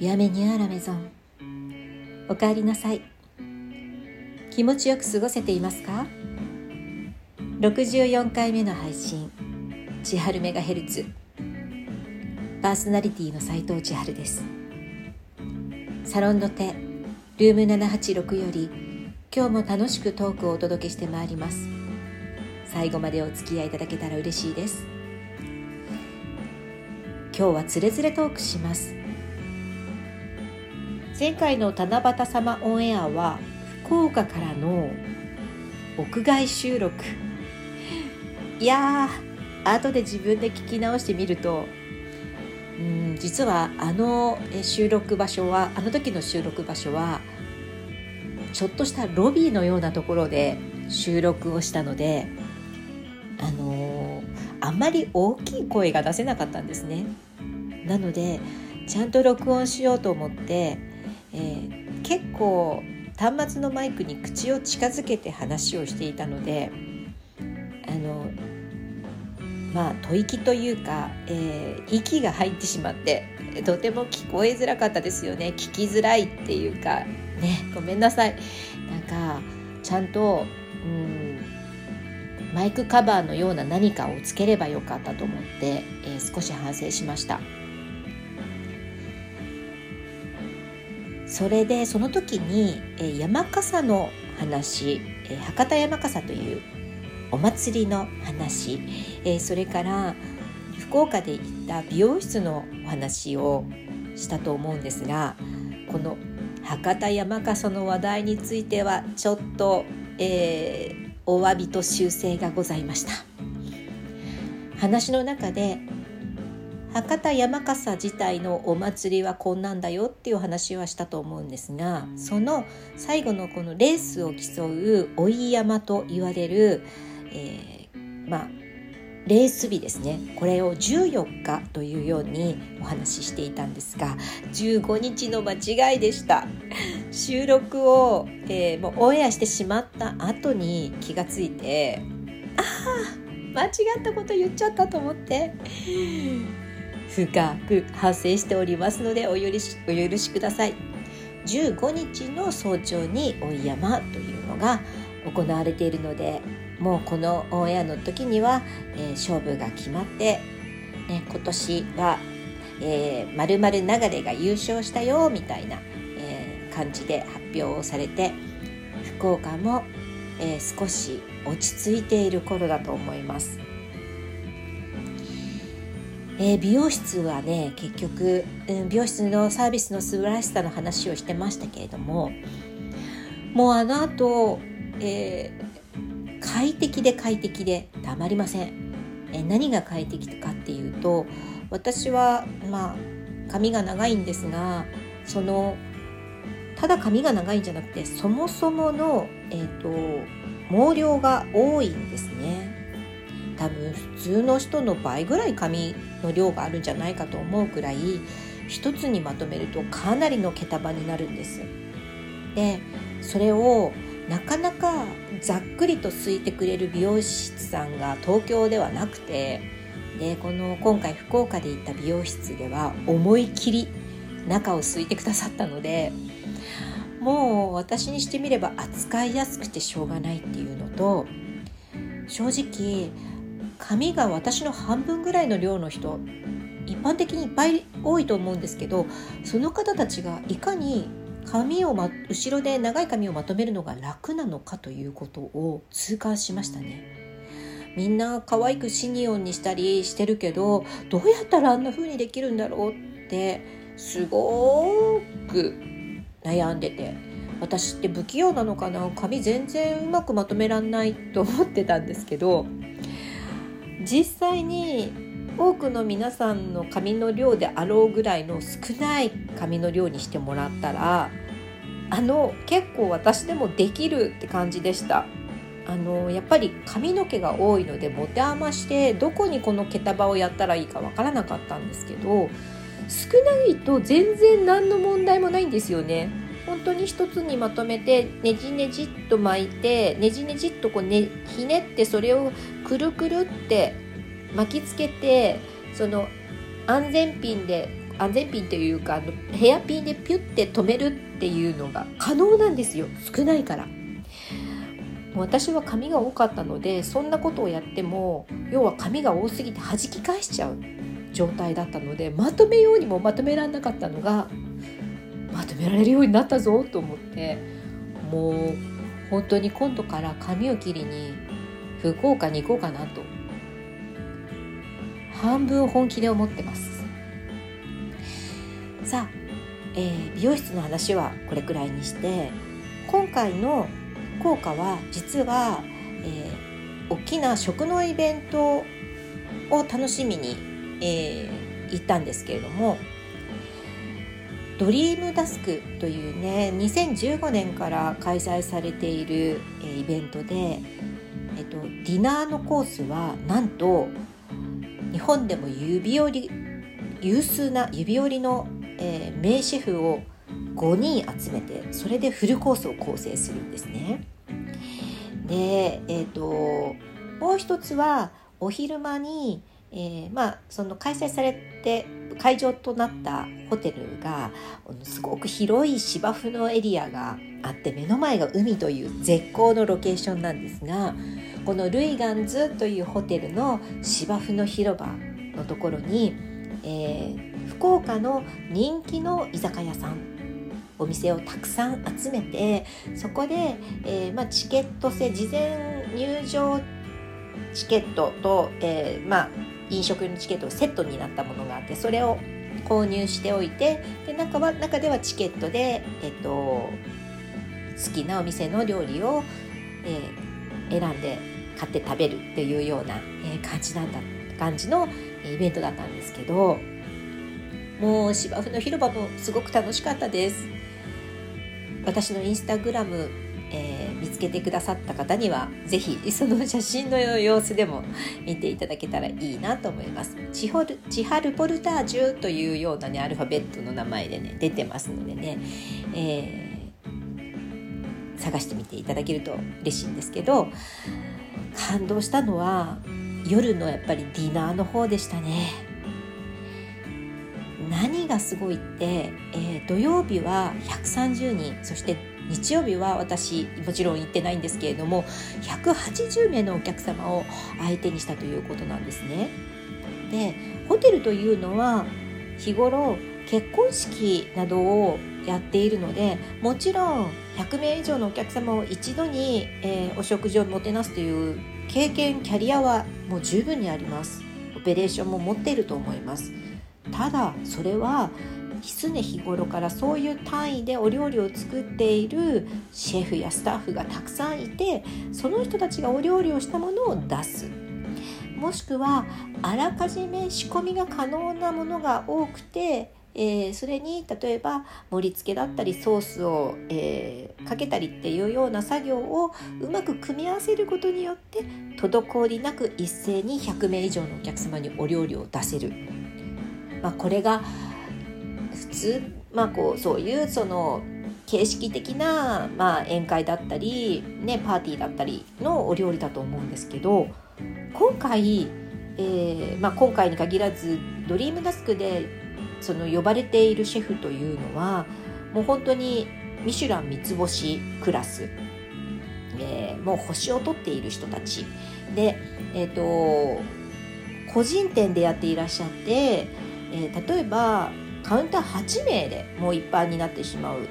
ビアメニューアラメゾンおかえりなさい。気持ちよく過ごせていますか？64回目の配信。千春メガヘルツ。パーソナリティの斉藤千春です。サロンの手ルーム786より今日も楽しくトークをお届けしてまいります。最後までお付き合いいただけたら嬉しいです。今日はつれづれトークします。前回の七夕様オンエアは福岡からの屋外収録。いやー後で自分で聞き直してみるとうん実はあの収録場所はあの時の収録場所はちょっとしたロビーのようなところで収録をしたのであのー、あんまり大きい声が出せなかったんですね。なのでちゃんと録音しようと思ってえー、結構端末のマイクに口を近づけて話をしていたのであのまあ吐息というか、えー、息が入ってしまってとても聞こえづらかったですよね聞きづらいっていうかねごめんなさいなんかちゃんとうんマイクカバーのような何かをつければよかったと思って、えー、少し反省しました。それでその時に、え山笠の話、え博多山笠というお祭りの話、えそれから福岡で行った美容室のお話をしたと思うんですがこの博多山笠の話題についてはちょっと、えー、お詫びと修正がございました。話の中で博多山笠自体のお祭りはこんなんだよっていう話はしたと思うんですがその最後のこのレースを競う追い山と言われる、えー、まあレース日ですね。これを14日というようにお話ししていたんですが15日の間違いでした。収録を、えー、もうオンエアしてしまった後に気がついてああ間違ったこと言っちゃったと思って深く反省しておりますのでお許しお許しください15日の早朝に追い山というのが行われているのでもうこのオンエアの時には、えー、勝負が決まって、ね、今年はえー、〇〇流れが優勝したよみたいな、えー、感じで発表をされて福岡も、えー、少し落ち着いている頃だと思います。えー、美容室はね結局、うん、美容室のサービスの素晴らしさの話をしてましたけれどももうあの後、えー、快適で快適でたまりません、えー、何が快適かっていうと私はまあ髪が長いんですがそのただ髪が長いんじゃなくてそもそもの、えーと毛量が多いんですね。多分普通の人の倍ぐらい髪の量があるんじゃないかと思うくらい一つにまとめるとかなりの毛束になるんです。でそれをなかなかざっくりとすいてくれる美容室さんが東京ではなくてでこの今回福岡で行った美容室では思い切り中をすいてくださったのでもう私にしてみれば扱いやすくてしょうがないっていうのと正直髪が私の半分ぐらいの量の人一般的にいっぱい多いと思うんですけどその方たちがいかに髪を、ま、後ろで長い髪をまとめるのが楽なのかということを痛感しましたね。みんな可愛くシニオンにしたりしてるけどどうやったらあんな風にできるんだろうってすごく悩んでて私って不器用なのかな？髪全然うまくまとめらんないと思ってたんですけど実際に多くの皆さんの髪の量であろうぐらいの少ない髪の量にしてもらったらあの結構私でもできるって感じでした。あのやっぱり髪の毛が多いので持て余してどこにこの毛束をやったらいいかわからなかったんですけど少ないと全然何の問題もないんですよね。本当に一つにまとめてねじねじっと巻いてねじねじっとこう、ね、ひねってそれをくるくるって巻きつけてその安全ピンで安全ピンというかあのヘアピンでピュッて止めるっていうのが可能なんですよ少ないから。私は髪が多かったのでそんなことをやっても要は髪が多すぎて弾き返しちゃう状態だったのでまとめようにもまとめられなかったのがまとめられるようになったぞと思ってもう本当に今度から髪を切りに福岡に行こうかなと半分本気で思ってます。さあ、えー、美容室の話はこれくらいにして今回の福岡は実は、えー、大きな食のイベントを楽しみに、えー、行ったんですけれどもドリームダスクというね2015年から開催されている、え、イベントで、えっと、ディナーのコースはなんと日本でも指折り有数な指折りの、えー、名シェフを5人集めてそれでフルコースを構成するんですね。で、えーと、もう一つはお昼間に、えー、まあ、その開催されて会場となったホテルがすごく広い芝生のエリアがあって目の前が海という絶好のロケーションなんですがこのルイガンズというホテルの芝生の広場のところに、えー、福岡の人気の居酒屋さんお店をたくさん集めてそこで、えー、まあ、チケット制事前入場チケットと、えー、まあ、飲食のチケットがセットになったものがあってそれを購入しておいてで中は中ではチケットで、えっと、好きなお店の料理を、えー、選んで買って食べるっていうような、えー、感じなんだ感じのイベントだったんですけどもう芝生の広場もすごく楽しかったです。私のインスタグラム、えー、見つけてくださった方には是非その写真の様子でも見ていただけたらいいなと思います。チホルチハルポルタージュというようなねアルファベットの名前でね出てますのでね、えー、探してみていただけると嬉しいんですけど感動したのは夜のやっぱりディナーの方でしたね。何がすごいって、えー、土曜日は130人そして日曜日は私もちろん行ってないんですけれども180名のお客様を相手にしたということなんですね。でホテルというのは日頃結婚式などをやっているのでもちろん100名以上のお客様を一度に、えー、お食事をもてなすという経験キャリアはもう十分にありますオペレーションも持っていると思いますただそれは常日頃からそういう単位でお料理を作っているシェフやスタッフがたくさんいてその人たちがお料理をしたものを出すもしくはあらかじめ仕込みが可能なものが多くて、えー、それに例えば盛り付けだったりソースを、えー、かけたりっていうような作業をうまく組み合わせることによって滞りなく一斉に100名以上のお客様にお料理を出せる。まあ、これが普通、まあ、こうそういうその形式的な、まあ、宴会だったり、ね、パーティーだったりのお料理だと思うんですけど今回、えーまあ、今回に限らずドリームダスクでその呼ばれているシェフというのはもう本当にミシュラン三つ星クラス、えー、もう星を取っている人たち。で、えーと個人店でやっていらっしゃってえー、例えばカウンター8名でもう一般になってしまう。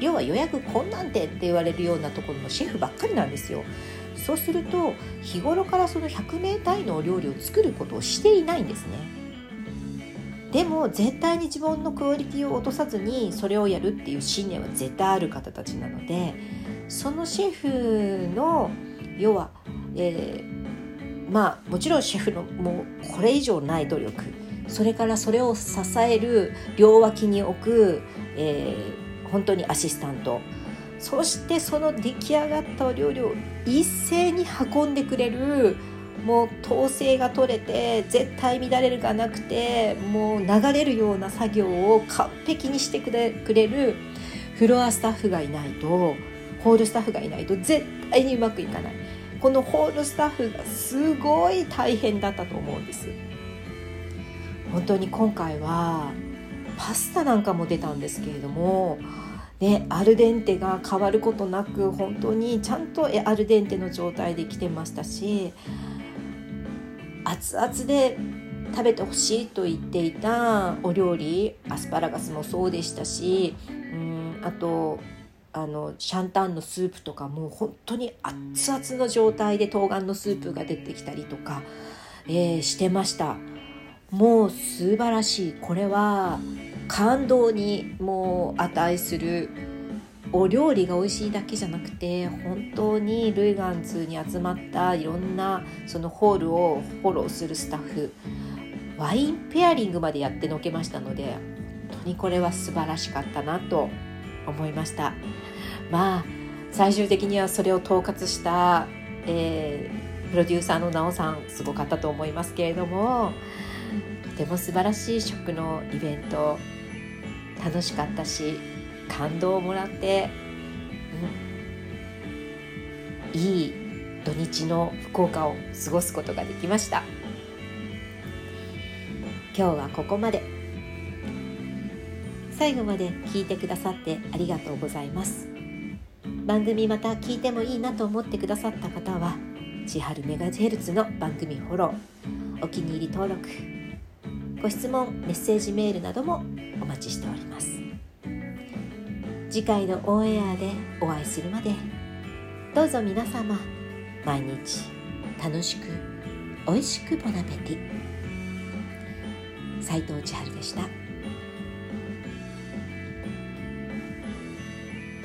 要は予約困難点って言われるようなところのシェフばっかりなんですよ。そうすると日頃からその100名単位のお料理を作ることをしていないんですね。でも絶対に自分のクオリティを落とさずにそれをやるっていう信念は絶対ある方たちなのでそのシェフの要は、えー、まあもちろんシェフのもうこれ以上ない努力それからそれを支える両脇に置く、えー、本当にアシスタント。そしてその出来上がったお料理を一斉に運んでくれるもう統制が取れて絶対乱れるがなくてもう流れるような作業を完璧にしてくれくれるフロアスタッフがいないとホールスタッフがいないと絶対にうまくいかない。このホールスタッフがすごい大変だったと思うんです。本当に今回はパスタなんかも出たんですけれどもね、アルデンテが変わることなく本当にちゃんとアルデンテの状態で来てましたし熱々で食べてほしいと言っていたお料理アスパラガスもそうでしたしうんあとあのシャンタンのスープとかもう本当に熱々の状態で冬瓜のスープが出てきたりとか、えー、してました。もう素晴らしい。これは感動にもう値する。お料理が美味しいだけじゃなくて本当にルイガンズに集まったいろんなそのホールをフォローするスタッフ。ワインペアリングまでやってのけましたので本当にこれは素晴らしかったなと思いました。まあ最終的にはそれを統括した、えー、プロデューサーのなおさんすごかったと思いますけれどもても素晴らしい食のイベント楽しかったし感動をもらって、うん、いい土日の福岡を過ごすことができました。今日はここまで。最後まで聞いてくださってありがとうございます。番組また聞いてもいいなと思ってくださった方は千春メガヘルツの番組フォローお気に入り登録ご質問メッセージメールなどもお待ちしております次回のオンエアでお会いするまでどうぞ皆様毎日楽しく美味しくボナペティ斉藤千春でした。